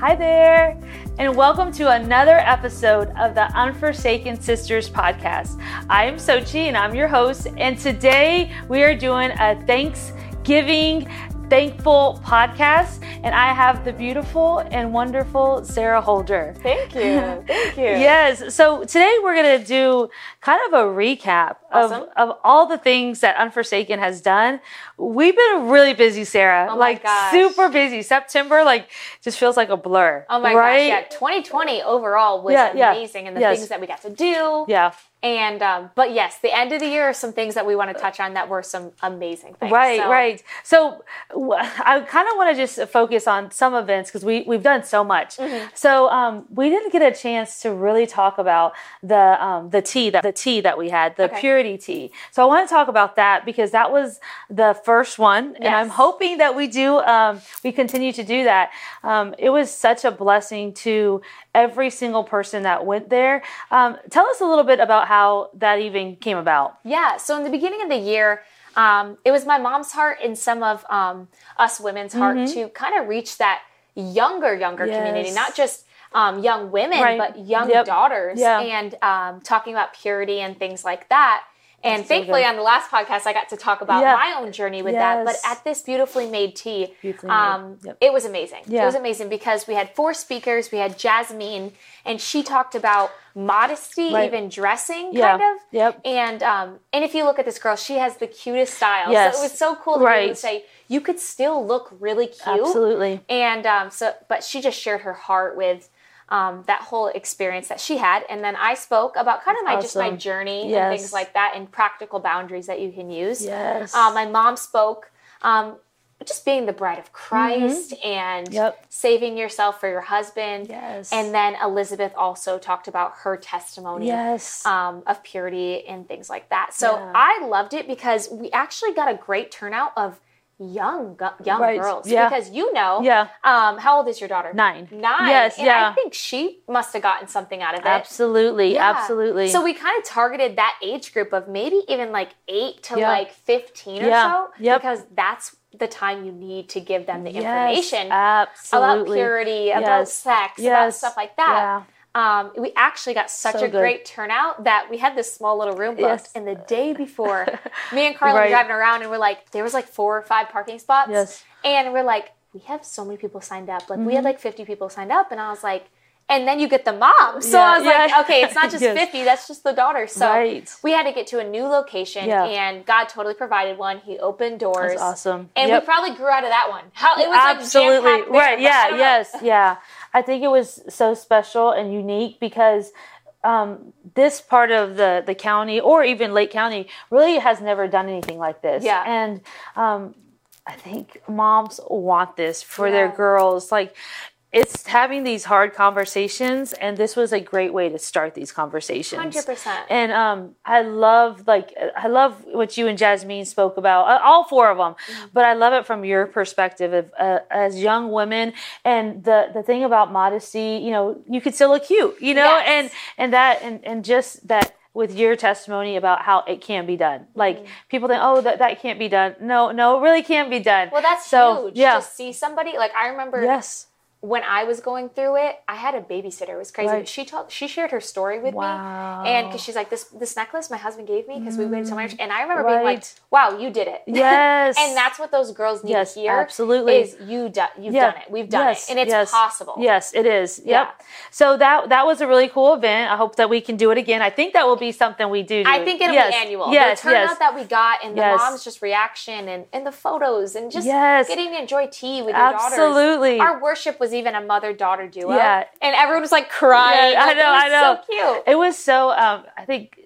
Hi there, and welcome to another episode of the Unforsaken Sisters podcast. I am Sochi, and I'm your host. And today we are doing a Thanksgiving thankful podcast, and I have the beautiful and wonderful Sarah Holder. Thank you. Thank you. yes. So today we're going to do kind of a recap Awesome. of, of all the things that Unforsaken has done. We've been really busy, Sarah. Oh like super busy. September, like, just feels like a blur. Oh my right? gosh, yeah. 2020 overall was Yeah, yeah. amazing and the Yes. things that we got to do. Yeah. And, um, but yes, the end of the year are some things that we want to touch on that were some amazing things. Right, So, right. So w- I kind of want to just focus on some events because we we've done so much. Mm-hmm. So um, we didn't get a chance to really talk about the um, the tea that the tea that we had, the Okay. purity tea. So I want to talk about that because that was the first one, and I'm hoping that we do um, we continue to do that. Um, it was such a blessing to every single person that went there. Um, tell us a little bit about how that even came about. Yeah. So in the beginning of the year, um, it was my mom's heart and some of um, us women's heart to kind of reach that younger, younger community, Mm-hmm. Yes. not just um, young women, Right. but young Yep. daughters, Yeah. and um, talking about purity and things like that. And That's thankfully, good. on the last podcast, I got to talk about Yeah. my own journey with that. But at this beautifully made tea, Beautifully made. um, Yep. it was amazing. Yeah. It was amazing because we had four speakers. We had Jasmine, and she talked about modesty, Right. even dressing, Yeah. kind of. Yep. And um, and if you look at this girl, she has the cutest style. Yes. So it was so cool to be able Right. to say you could still look really cute. Absolutely. And um, so, but she just shared her heart with um, that whole experience that she had, and then I spoke about kind of my just my journey Yes. and things like that, and practical boundaries that you can use. Yes. Uh, my mom spoke. Um, just being the bride of Christ and Mm-hmm. Yep. saving yourself for your husband. Yes. And then Elizabeth also talked about her testimony Yes. um, of purity and things like that. So Yeah. I loved it because we actually got a great turnout of young young Right. girls. Yeah. Because you know, Yeah. Um, how old is your daughter? Nine. Nine. Yes, And yeah. I think she must have gotten something out of it. Absolutely, Yeah. absolutely. So we kind of targeted that age group of maybe even like eight to Yeah. like fifteen or Yeah. so, Yep. because that's the time you need to give them the Yes, information absolutely. about purity, about Yes. sex, about stuff like that. Um, we actually got such So a good. great turnout that we had this small little room booked. Yes. And the day before, me and Carla Right. were driving around and we're like, there was like four or five parking spots. Yes. And we're like, we have so many people signed up. Like, Mm-hmm. we had like 50 people signed up. And I was like, and then you get the mom. So Yeah, I was like, okay, it's not just Yes. 50, that's just the daughter. So Right. we had to get to a new location Yeah. and God totally provided one. He opened doors. That's awesome. And Yep. we probably grew out of that one. How it was like absolutely jam-packed right. Yeah, yes, yeah. I think it was so special and unique because um, this part of the the county or even Lake County really has never done anything like this. Yeah. and um, I think moms want this for their girls. Like it's having these hard conversations, and this was a great way to start these conversations. 100%. And um, I love like I love what you and Jasmine spoke about, uh, all four of them. Mm-hmm. But I love it from your perspective of uh, as young women, and the the thing about modesty, you know, you could still look cute, you know, Yes. and and that and and just that with your testimony about how it can be done. Like Mm-hmm. people think, oh, that that can't be done. No, no, it really can't be done. Well, that's so huge yeah, to see somebody. Like, I remember yes, when I was going through it, I had a babysitter. It was crazy. Right. She told, she shared her story with Wow. me, and because she's like, this this necklace my husband gave me because we went to marriage, mm. and I remember being like, wow, you did it. Yes. and that's what those girls need Yes, to hear. absolutely. is you do, you've Yeah. done it. We've done Yes, it, and it's yes, possible. Yes, it is. Yep. Yeah. So that that was a really cool event. I hope that we can do it again. I think that will be something we do. I think it'll Yes, be annual. Yes, the turnout yes. that we got and the Yes. mom's just reaction and, and the photos and just Yes. getting to enjoy tea with your Absolutely. daughters. Our worship was even a mother daughter duo. Yeah. And everyone was like crying. Yeah, I know, it was I know. So cute. It was so. Um, I think.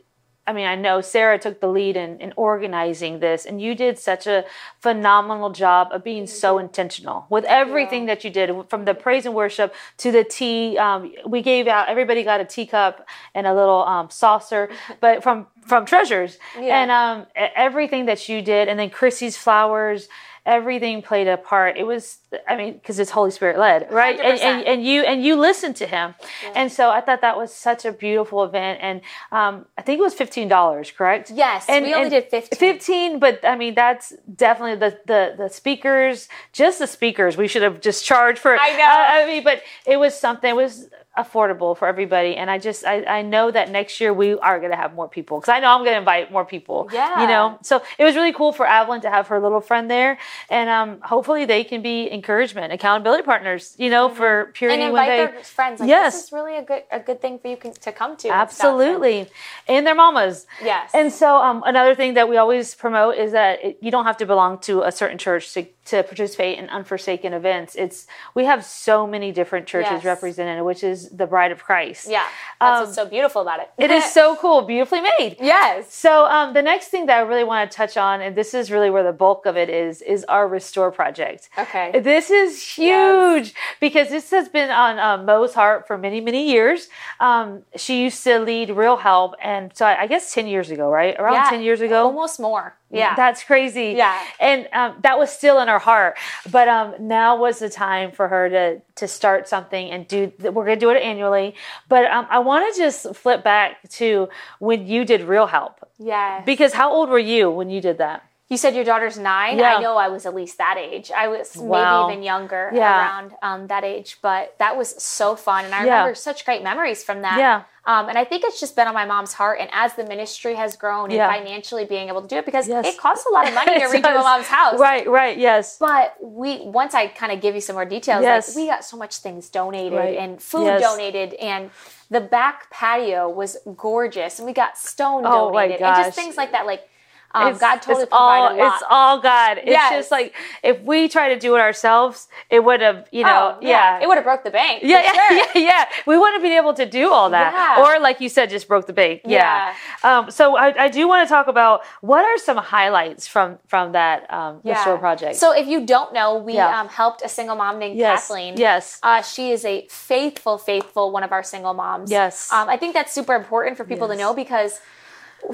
I mean, I know Sarah took the lead in, in organizing this, and you did such a phenomenal job of being so intentional with everything that you did, from the praise and worship to the tea. Um, we gave out everybody got a teacup and a little um, saucer, but from from treasures Yeah. and um, everything that you did, and then Chrissy's flowers everything played a part. It was, I mean, because it's Holy Spirit led, right? And, and, and you and you listened to him, and so I thought that was such a beautiful event. And um, I think it was fifteen dollars, correct? Yes, and we only did 15. 15, but I mean that's definitely the the the speakers, just the speakers. We should have just charged for. I know. I, I mean, but it was something. It was affordable for everybody, and I just I, I know that next year we are going to have more people because I know I'm going to invite more people. Yeah. you know. So it was really cool for Evelyn to have her little friend there, and um, hopefully they can be encouragement, accountability partners. You know, for purity and when invite they their friends. Like, Yes. this is really a good a good thing for you can, to come to. stuff. And- Absolutely. And their mamas. Yes. And so um, another thing that we always promote is that it, you don't have to belong to a certain church to, to participate in unforsaken events. It's we have so many different churches Yes. represented, which is the bride of Christ. Yeah, that's Um, what's so beautiful about it. It is so cool, beautifully made. yes. So um, the next thing that I really want to touch on, and this is really where the bulk of it is, is our restore project. Okay. This is huge because this has been on uh, Mo's heart for many, many years. Um, she used to lead Real Help, and so I, guess ten years ago, right? Around Yeah, ten years ago, almost more. Yeah. that's crazy. Yeah. and um, that was still in her heart. But um, now was the time for her to to start something and do. We're going to do it annually. But um, I want to just flip back to when you did Real Help. yeah. Because how old were you when you did that? You said your daughter's nine. Yeah. I know I was at least that age. I was Wow. maybe even younger Yeah. around um, that age, but that was so fun. And I Yeah. remember such great memories from that. Yeah. Um, and I think it's just been on my mom's heart. And as the ministry has grown and financially being able to do it, because Yes. it costs a lot of money to redo a mom's house. Right, right, yes. But we once I kind of give you some more details, Yes. like we got so much things donated Right. and food Yes. donated and the back patio was gorgeous and we got stone Oh, donated and just things like that. Like um, It's- God totally it's all, provided a lot. It's all God. It's Yes. just like if we try to do it ourselves, it would have, you know, Oh, yeah. It would have broke the bank. yeah, yeah, sure. yeah, yeah. We wouldn't have been able to do all that. Yeah. Or like you said, just broke the bank. Yeah. Um, so I, I do want to talk about what are some highlights from from that um, restore project. So if you don't know, we Yeah. um, helped a single mom named yes, Kathleen. yes, Uh, she is a faithful, faithful one of our single moms. Yes. Um, I think that's super important for people Yes. to know because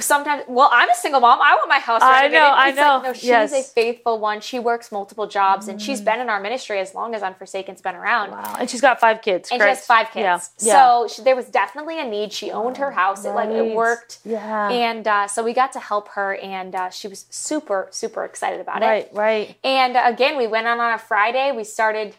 sometimes, well, I'm a single mom. I want my house I renovated. know, I It's know. Like, no, she's Yes. Mm. a faithful one. She works multiple jobs and she's been in our ministry as long as Unforsaken's been around. wow. And she's got five kids. And correct? she has five kids. Yeah. yeah. So she, there was definitely a need. She owned her house. It like it worked. Yeah. And uh, so we got to help her, and uh, she was super, super excited about it. right, right. And uh, again, we went on on a Friday. We started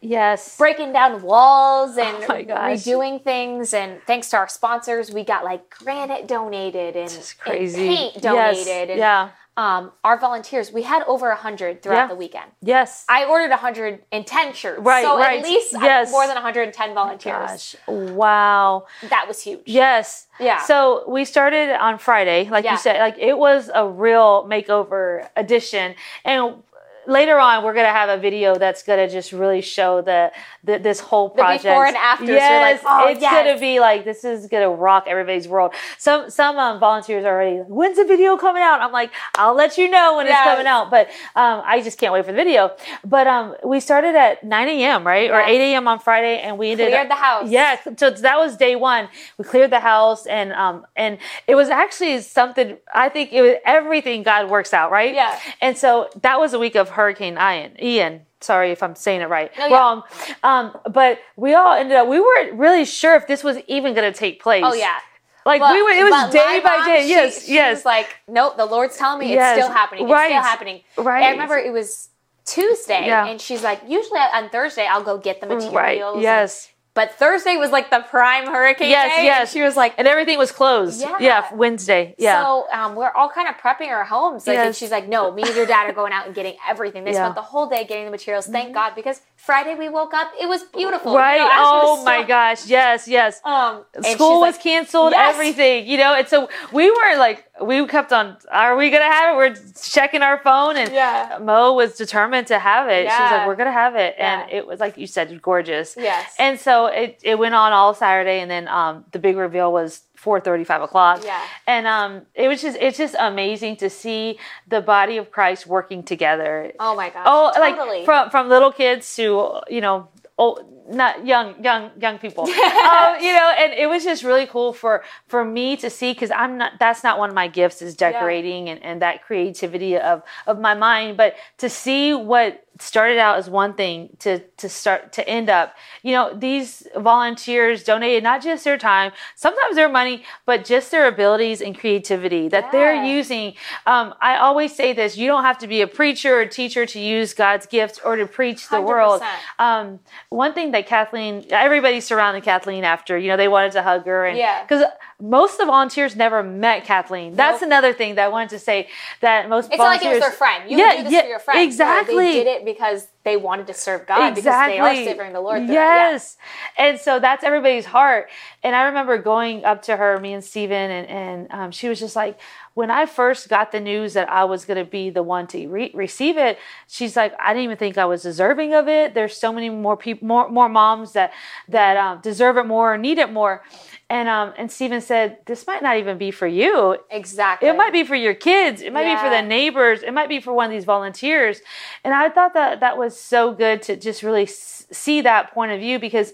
Yes. breaking down walls and Oh redoing things. And thanks to our sponsors, we got like granite donated and, and paint Yes. donated. And, Yeah. Um, our volunteers, we had over a hundred throughout Yeah. the weekend. Yes. I ordered 110 shirts. Right, So right. at least uh, Yes. more than 110 volunteers. Gosh. Wow. That was huge. Yes. Yeah. So we started on Friday, like Yeah. you said, like it was a real makeover edition. And later on, we're gonna have a video that's gonna just really show the, the this whole project the before and after, so Yes, like, oh, it's yes. gonna be like this is gonna rock everybody's world. Some some um, volunteers are already. When's the video coming out? I'm like, I'll let you know when Yes. it's coming out. But um, I just can't wait for the video. But um, we started at 9 a.m. right or 8 a.m. on Friday, and we ended Cleared the house. Yeah, so that was day one. We cleared the house, and um, and it was actually something. I think it was everything God works out, right? Yeah. And so that was a week of Hurricane Ian. Ian. Sorry if I'm saying it right. No, yeah. Wrong. Um, but we all ended up. We weren't really sure if this was even going to take place. Oh, yeah. Like But- we were. It was day by mom, day. she- yes. she yes. was like, nope, the Lord's telling me Yes. it's still happening. It's Right. still happening. Right. And I remember it was Tuesday, Yeah. and she's like, usually on Thursday I'll go get the materials. right. Yes. But Thursday was like the prime hurricane Yes. day. Yes. she was like, and everything was closed. Yeah. Yeah. Wednesday. Yeah. So um, we're all kind of prepping our homes. Like, and she's like, no, me and your dad are going out and getting everything. They Yeah. Mm-hmm. spent the whole day getting the materials. Thank God, because Friday we woke up, it was beautiful. You right. know, oh were my gosh. Yes. Yes. Um, School was like, canceled. Yes. Everything. You know. And so we were like, we kept on. Are we gonna have it? We're checking our phone, and Yeah. Mo was determined to have it. She's Yeah. like, we're gonna have it, and it was like you said, gorgeous. Yes. And so it, it went on all Saturday, and then um, the big reveal was four thirty, five o'clock. Yeah. And um, it was just it's just amazing to see the body of Christ working together. Oh my gosh. Oh, totally. like from from little kids to you know old, not young, young, young people. um, you know, and it was just really cool for for me to see because I'm not. That's not one of my gifts is decorating yeah. and, and that creativity of of my mind. But to see what started out as one thing to to start to end up you know these volunteers donated not just their time sometimes their money but just their abilities and creativity that yeah. they're using um, i always say this you don't have to be a preacher or teacher to use god's gifts or to preach the 100%. world um, one thing that kathleen everybody surrounded kathleen after you know they wanted to hug her and yeah. because most of the volunteers never met Kathleen. That's nope. another thing that I wanted to say that most it's volunteers. not like it was their friend. You yeah, do this yeah, for your friend. Exactly. No, they did it because they wanted to serve God exactly. because they are serving the Lord. Yes. Yeah. And so that's everybody's heart. And I remember going up to her, me and Stephen, and, and um, she was just like, when I first got the news that I was going to be the one to re- receive it, she's like, I didn't even think I was deserving of it. There's so many more people, more, more moms that, that um, deserve it more or need it more. And um and Stephen said, This might not even be for you. Exactly. It might be for your kids. It might yeah. be for the neighbors. It might be for one of these volunteers. And I thought that that was so good to just really see that point of view because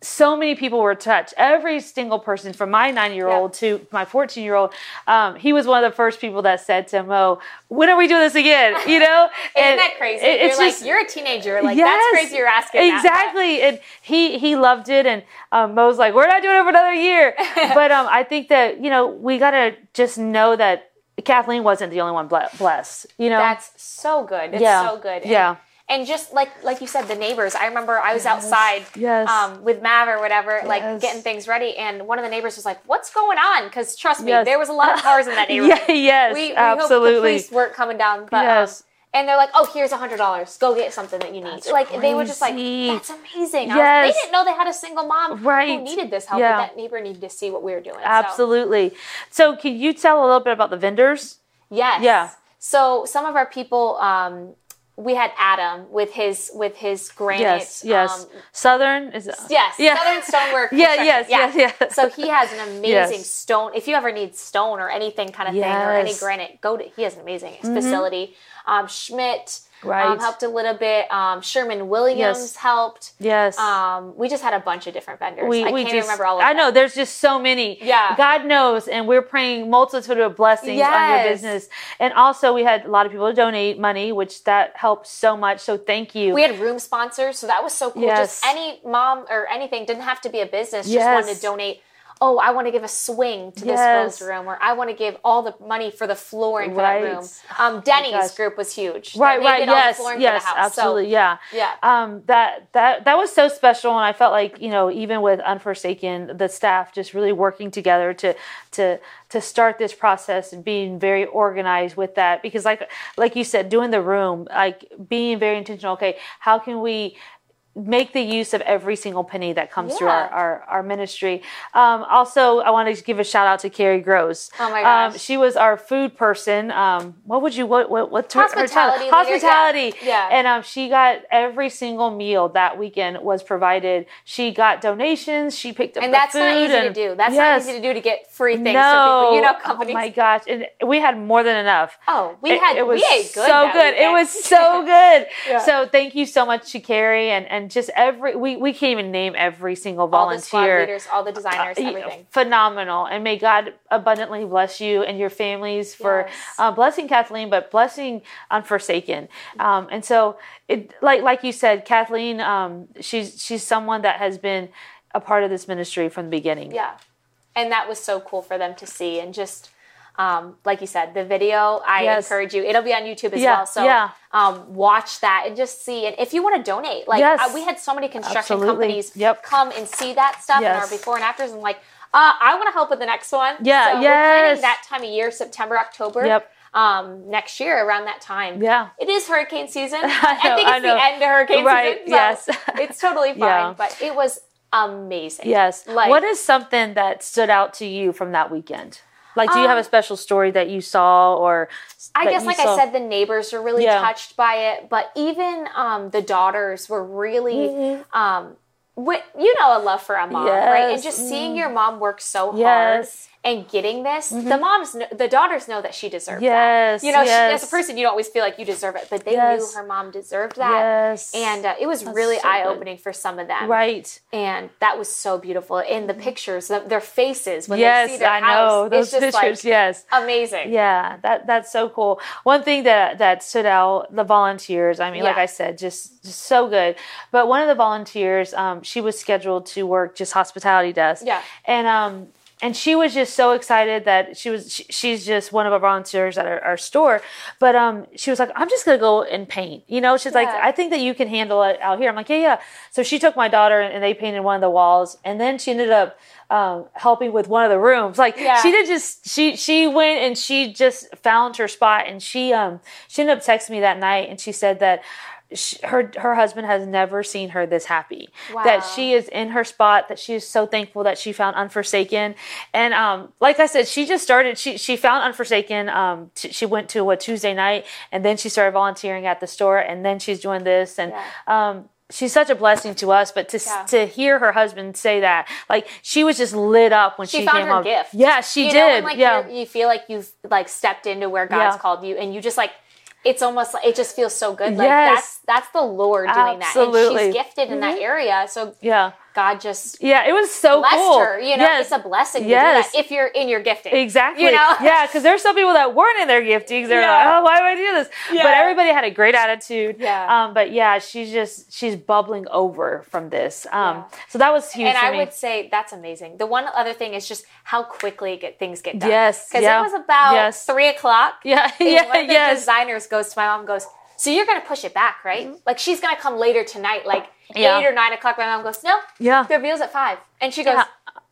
so many people were touched. Every single person, from my nine year old to my 14 year old, um, he was one of the first people that said to Mo, When are we doing this again? You know? Isn't that crazy? It, it's you're just, like, you're a teenager. Like, yes, that's crazy you're asking. Exactly. That. And he, he loved it. And um, Mo's like, We're not doing it for another year. but um, I think that, you know, we got to just know that Kathleen wasn't the only one blessed. You know? That's so good. It's yeah. so good. And yeah and just like like you said the neighbors i remember i was yes. outside yes. um, with mav or whatever yes. like getting things ready and one of the neighbors was like what's going on because trust me there was a lot of cars in that neighborhood yeah, yes we, we absolutely the police weren't coming down but um, yes. Um, and they're like, "Oh, here's a hundred dollars. Go get something that you need." That's like crazy. they were just like, "That's amazing." Yes. Was, they didn't know they had a single mom right. who needed this help. Yeah. But that neighbor needed to see what we were doing. Absolutely. So. so, can you tell a little bit about the vendors? Yes. Yeah. So some of our people, um, we had Adam with his with his granite. Yes, yes. Um, Southern is it yes, yeah. Southern stonework. yeah, yes, yeah. yes, yes. So he has an amazing yes. stone. If you ever need stone or anything kind of yes. thing or any granite, go to. He has an amazing mm-hmm. facility. Um, Schmidt right. Um, helped a little bit. Um, Sherman Williams yes. helped. Yes. Um, we just had a bunch of different vendors. We, I we can't just, remember all of them. I them. know there's just so many. Yeah. God knows, and we're praying multitude of blessings yes. on your business. And also, we had a lot of people donate money, which that helped so much. So thank you. We had room sponsors, so that was so cool. Yes. Just any mom or anything didn't have to be a business. Just yes. wanted to donate oh, I want to give a swing to yes. this girl's room, or I want to give all the money for the flooring for right. that room. Um, Denny's oh group was huge. Right, right, yes, yes, absolutely, so, yeah, yeah. Um, that that that was so special, and I felt like you know, even with Unforsaken, the staff just really working together to to to start this process and being very organized with that because like like you said doing the room like being very intentional okay how can we make the use of every single penny that comes yeah. through our, our, our ministry. Um, also, I want to give a shout out to Carrie Gross. Oh my gosh. Um, she was our food person. Um, what would you, what, what, what hospitality. Her hospitality. Yeah. yeah. And um, she got every single meal that weekend was provided. She got donations. She picked up and that's not easy and, to do. That's yes. not easy to do to get free things no. people. You know, companies. Oh my gosh. And we had more than enough. Oh, we it, had, it was we ate good. So good. Weekend. It was so good. yeah. So thank you so much to Carrie and, and just every, we we, can't even name every single volunteer. All the squad leaders, all the designers, uh, everything. Phenomenal. And may God abundantly bless you and your families for yes. uh, blessing Kathleen, but blessing Unforsaken. Um, and so, it, like like you said, Kathleen, um, she's she's someone that has been a part of this ministry from the beginning. Yeah, and that was so cool for them to see and just um, like you said, the video, I yes. encourage you. It'll be on YouTube as yeah, well. So yeah. um, watch that and just see. And if you want to donate, like yes. I, we had so many construction Absolutely. companies yep. come and see that stuff yes. and our before and afters and like, uh, I want to help with the next one. Yeah, so yes. we're planning that time of year, September, October. Yep. Um, next year around that time. Yeah. It is hurricane season. I, know, I think it's I the end of hurricane right. season. So yes. it's totally fine. Yeah. But it was amazing. Yes. Like, what is something that stood out to you from that weekend? Like, do you um, have a um, special story that you saw, or I guess, like saw? I said, the neighbors were really yeah. touched by it, but even um, the daughters were really. Mm-hmm. Um, you know, a love for a mom, yes. right? And just seeing your mom work so yes. And getting this, mm-hmm. the moms, know, the daughters know that she deserved yes, that. You know, yes. she, as a person, you don't always feel like you deserve it, but they yes. knew her mom deserved that. Yes. And uh, it was That's really so eye opening for some of them. Right. And that was so beautiful. In the pictures, the, their faces when yes, they see their I house, know. Those pictures, like yes. Amazing. Yeah, that that's so cool. One thing that that stood out, the volunteers, I mean, yeah. like I said, just, just so good. But one of the volunteers, um, she was scheduled to work just hospitality desk. Yeah. And um, and she was just so excited that she was she, she's just one of our volunteers at our, our, store. But um she was like i'm just gonna go and paint you know? She's yeah. like i think that you can handle it out here. I'm like yeah yeah. So she took my daughter and they painted one of the walls and then she ended up um, helping with one of the rooms. Like yeah. she did just she she went and she just found her spot and she um she ended up texting me that night and she said that she, her her husband has never seen her this happy. Wow. That she is in her spot. That she is so thankful that she found Unforsaken. And um, like I said, she just started. She she found Unforsaken. Um, t- she went to a Tuesday night, and then she started volunteering at the store, and then she's doing this. And yeah. um, she's such a blessing to us. But to yeah. to hear her husband say that, like she was just lit up when she, she found came her up. gift. Yeah, she you did. Know, when, like, yeah, you feel like you've like stepped into where God's yeah. called you, and you just like it's almost like it just feels so good. Like yes. that's that's the Lord doing Absolutely. that. And she's gifted mm-hmm. in that mm-hmm. area. So yeah. God just yeah, it was so blessed cool. her. You know, yes. it's a blessing yes. if you're in your gifting. Exactly. You know, yeah, because there's some people that weren't in their giftings. They're yeah. like, oh, why do I do this? Yeah. But everybody had a great attitude. Yeah. Um, but yeah, she's just she's bubbling over from this. Um, yeah. so that was huge. And I me. would say that's amazing. The one other thing is just how quickly get things get done. Yes. Because yeah. it was about yes. three o'clock. Yeah. yeah. One of the yes. designers goes to my mom goes so you're gonna push it back, right? Mm-hmm. Like she's gonna come later tonight, like yeah. eight or nine o'clock. My mom goes, no, yeah, the reveal's at five, and she goes, yeah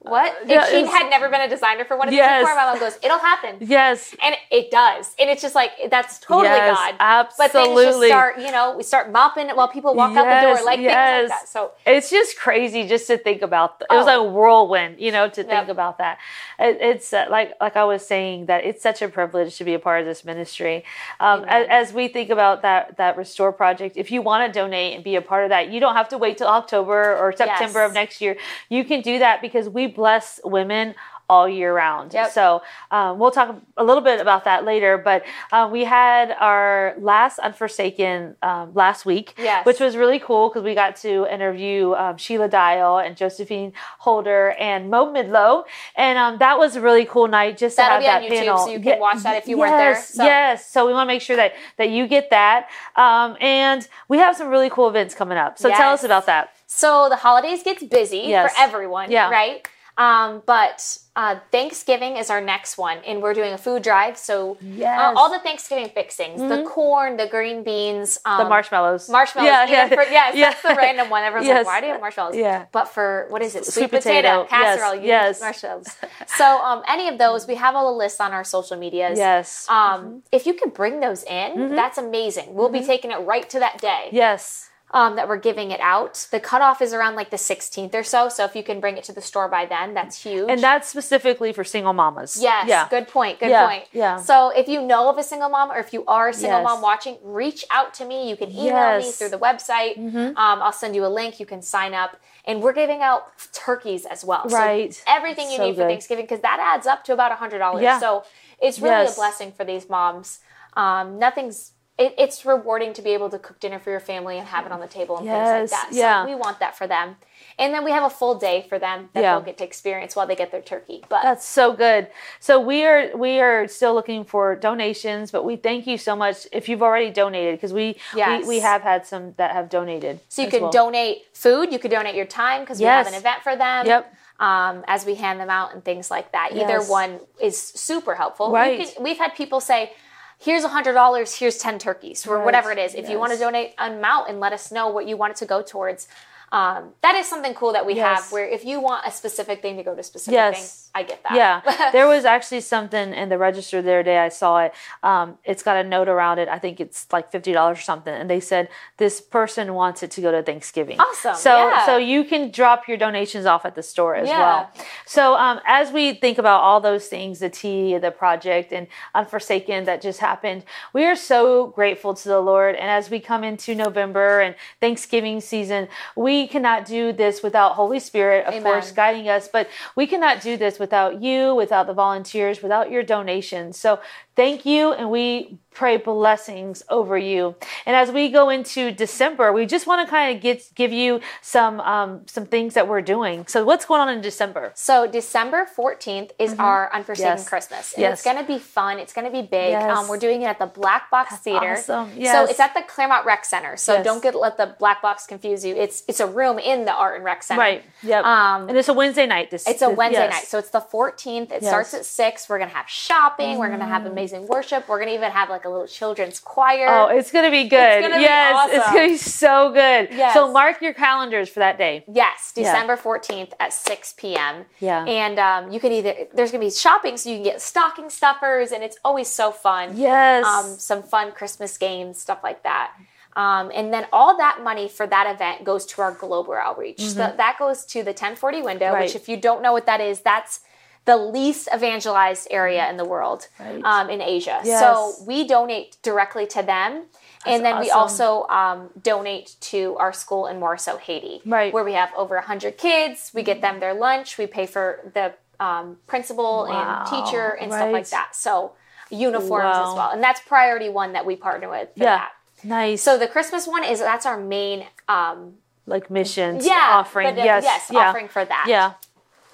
what? Yeah, she had never been a designer for one of these yes. before. My mom goes, it'll happen. Yes. And it does. And it's just like, that's totally yes, God. Absolutely. But things just start, you know, we start mopping while people walk yes, out the door, like yes. things like that. So it's just crazy just to think about. The, it was oh. like a whirlwind, you know, to think about that. It, it's uh, like, like I was saying that it's such a privilege to be a part of this ministry. Um, as, as, we think about that, that restore project, if you want to donate and be a part of that, you don't have to wait till October or September of next year. You can do that because we bless women all year round. Yep. So um, we'll talk a little bit about that later. But uh, we had our last Unforsaken um, last week, yes. which was really cool because we got to interview um, Sheila Dial and Josephine Holder and Mo Midlow, and um, that was a really cool night just That'll to have that YouTube, panel. So you can watch that if you yes, weren't there. So. Yes, so we want to make sure that that you get that, um, and we have some really cool events coming up. So yes. tell us about that. So the holidays gets busy yes. for everyone, yeah. right? Um, but uh, Thanksgiving is our next one, and we're doing a food drive. So uh, yes. uh, all the Thanksgiving fixings, mm-hmm. the corn, the green beans, um, the marshmallows, marshmallows. Yeah, yeah, for, yes, yeah. that's the random one. Everyone's yes. like, "Why do you have marshmallows?" Yeah. But for what is it? Sweet, Sweet potato, potato, casserole. Yes. yes. marshmallows. so um, any of those, we have all the lists on our social medias. Yes. Um, mm-hmm. if you could bring those in, mm-hmm. that's amazing. We'll be mm-hmm. taking it right to that day. Yes um, that we're giving it out. The cutoff is around like the 16th or so. So if you can bring it to the store by then, that's huge. And that's specifically for single mamas. Yes. Yeah. Good point. Good yeah. point. Yeah. So if you know of a single mom or if you are a single yes. mom watching, reach out to me. You can email yes. me through the website. Mm-hmm. Um, I'll send you a link. You can sign up. And we're giving out turkeys as well. Right. So everything you so need good. for Thanksgiving because that adds up to about a $100. Yeah. So it's really yes. a blessing for these moms. Um, nothing's it, it's rewarding to be able to cook dinner for your family and have it on the table and yes, things like that. So yeah. we want that for them. And then we have a full day for them that yeah. they'll get to experience while they get their turkey. But that's so good. So we are we are still looking for donations, but we thank you so much if you've already donated because we, yes. we we have had some that have donated. So you can well. donate food, you could donate your time because yes. we have an event for them. Yep. Um, as we hand them out and things like that. Either yes. one is super helpful. Right. Can, we've had people say, here's a hundred dollars, here's 10 turkeys, or whatever it is. If yes. you want to donate an amount and let us know what you want it to go towards, um, that is something cool that we yes. have where if you want a specific thing to go to specific yes. thing, I get that. Yeah. there was actually something in the register the other day. I saw it. Um, it's got a note around it. I think it's like $50 or something. And they said this person wants it to go to Thanksgiving. Awesome. So, yeah. so you can drop your donations off at the store as yeah. well. So, um, as we think about all those things, the tea, the project and Unforsaken that just happened, we are so grateful to the Lord. And as we come into November and Thanksgiving season, we we cannot do this without Holy Spirit, of Amen. course, guiding us, but we cannot do this without you, without the volunteers, without your donations. So thank you, and we pray blessings over you. And as we go into December, we just want to kind of get give you some um, some things that we're doing. So what's going on in December? So December 14th is mm-hmm. our Unforsaken yes. Christmas. And yes. it's going to be fun. It's going to be big. Yes. Um, we're doing it at the Black Box That's Theater. Awesome. Yes. So it's at the Clermont Rec Center. So don't get let the black box confuse you. It's it's a room in the Art and Rec Center. Right. Yep. Um, and it's a Wednesday night. This it's a Wednesday night. So it's the 14th. It starts at six. We're gonna have shopping. Mm. We're gonna have mm. Amazing worship. We're gonna even have like a little children's choir. Oh, it's gonna be good. Gonna yes, be awesome. it's gonna be so good. Yes. So mark your calendars for that day. Yes, December fourteenth at six p.m. Yeah. And um, you can either there's gonna be shopping, so you can get stocking stuffers, and it's always so fun. Yes. Um, some fun Christmas games, stuff like that. Um, and then all that money for that event goes to our global outreach. Mm-hmm. So that goes to the 1040 window, right. which, if you don't know what that is, that's the least evangelized area in the world right. um, in Asia. Yes. So we donate directly to them. That's and then awesome. we also um, donate to our school in Warsaw, Haiti, right. where we have over 100 kids. We get them their lunch. We pay for the um, principal wow. and teacher and right. stuff like that. So uniforms wow. as well. And that's priority one that we partner with yeah. That. Nice. So the Christmas one is that's our main um, like missions yeah, offering. yes. Yes, yeah. offering for that. Yeah.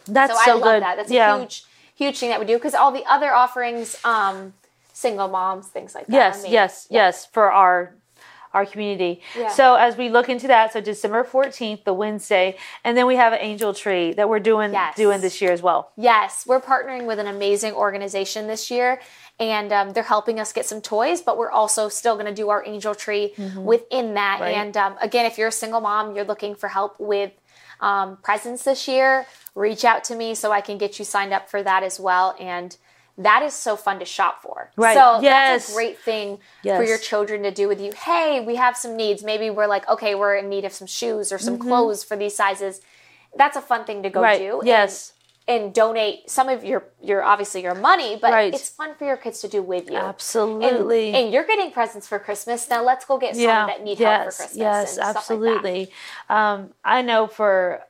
That's so, so I love good. that. That's yeah. a huge, huge thing that we do because all the other offerings, um, single moms, things like that. Yes, yes, yeah. yes, for our our community. Yeah. So as we look into that, so December 14th, the Wednesday, and then we have an angel tree that we're doing yes. doing this year as well. Yes, we're partnering with an amazing organization this year and um, they're helping us get some toys but we're also still going to do our angel tree mm-hmm. within that right. and um, again if you're a single mom you're looking for help with um, presents this year reach out to me so I can get you signed up for that as well. And that is so fun to shop for. Right. So yes. that's a great thing yes. for your children to do with you. Hey, we have some needs. Maybe we're like, okay, we're in need of some shoes or some mm-hmm. clothes for these sizes. That's a fun thing to go right. do. Yes. And, and, donate some of your your obviously your money, but right. it's fun for your kids to do with you. Absolutely. And, and, you're getting presents for Christmas. Now let's go get some yeah. that need yes. help for Christmas. Yes, absolutely. Like um, I know for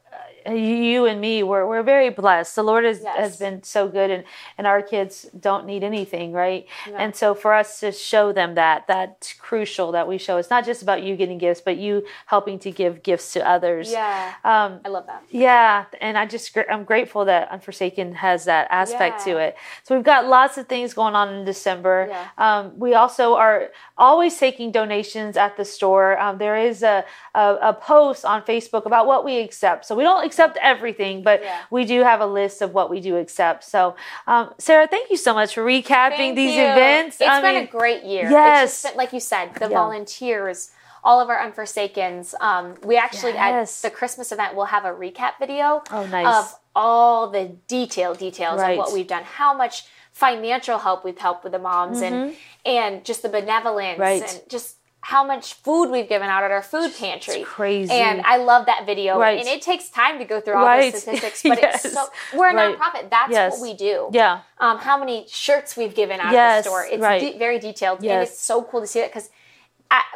you and me we're, we're very blessed. The lord has, yes. has been so good and, and our kids don't need anything right? And so for us to show them that that's crucial that we show it's not just about you getting gifts but you helping to give gifts to others. Yeah. Um, i love that. yeah and i just i'm grateful that unforsaken has that aspect yeah. to it. So we've got lots of things going on in december. Yeah. um, we also are always taking donations at the store. Um, there is a, a, a post on facebook about what we accept. So we don't accept everything, but yeah. we do have a list of what we do accept. So, um, Sarah, thank you so much for recapping thank these you. events. It's I been mean, a great year. Yes, been, like you said, the yeah. volunteers all of our unforsakens. Um, we actually yes. at the Christmas event will have a recap video oh, nice. of all the detailed details right. of what we've done, how much financial help we've helped with the moms, mm-hmm. and and just the benevolence right. and just how much food we've given out at our food pantry. It's crazy. And I love that video. Right. And it takes time to go through all right. the statistics, but yes. it's so we're a right. nonprofit. That's yes. what we do. Yeah. Um, how many shirts we've given out yes. of the store. It's de- very detailed. And it's so cool to see it because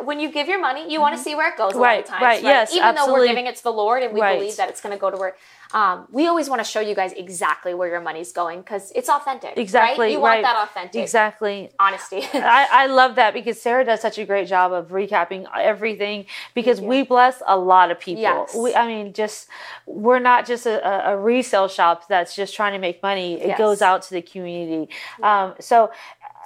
when you give your money, you want to mm-hmm. see where it goes a right, lot of times. Right, right, yes, Even absolutely. though we're giving it to the Lord and we right. believe that it's going to go to where um, we always want to show you guys exactly where your money's going because it's authentic. Exactly. Right? You want that authentic. Exactly. Honesty. I, I love that because Sarah does such a great job of recapping everything because we bless a lot of people. Yes. We, I mean, just, we're not just a, a resale shop that's just trying to make money. It yes. goes out to the community. Um, so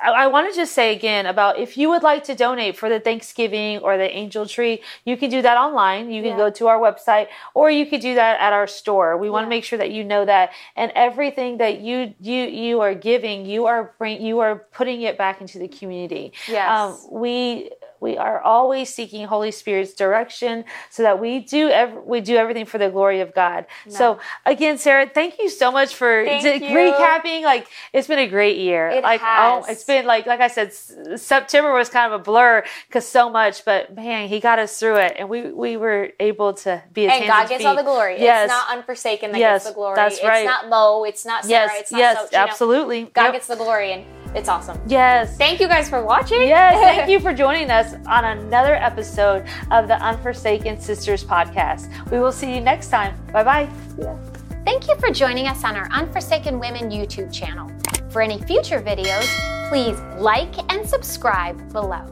I, want to just say again about if you would like to donate for the Thanksgiving or the angel tree, you can do that online. You can yeah. go to our website or you could do that at our store. We want to make sure that you know that and everything that you you you are giving, you are bring you are putting it back into the community. Yes. Um, we we are always seeking Holy Spirit's direction so that we do ev- we do everything for the glory of God. No. So again, Sarah, thank you so much for d- recapping. Like it's been a great year. It like oh, has. oh, it's been like like I said, s- September was kind of a blur because so much, but man, He got us through it, and we we were able to be. and God gets feet. all the glory. Yes. It's not unforsaken that yes, gets the glory. That's right. It's not Mo. It's not Sarah. Yes, it's not yes, so, absolutely. Know, God yep. gets the glory, and it's awesome. Yes. Thank you guys for watching. Yes, thank you for joining us on another episode of the Unforsaken Sisters podcast. We will see you next time. Bye bye. Yeah. Thank you for joining us on our Unforsaken Women YouTube channel. For any future videos, please like and subscribe below.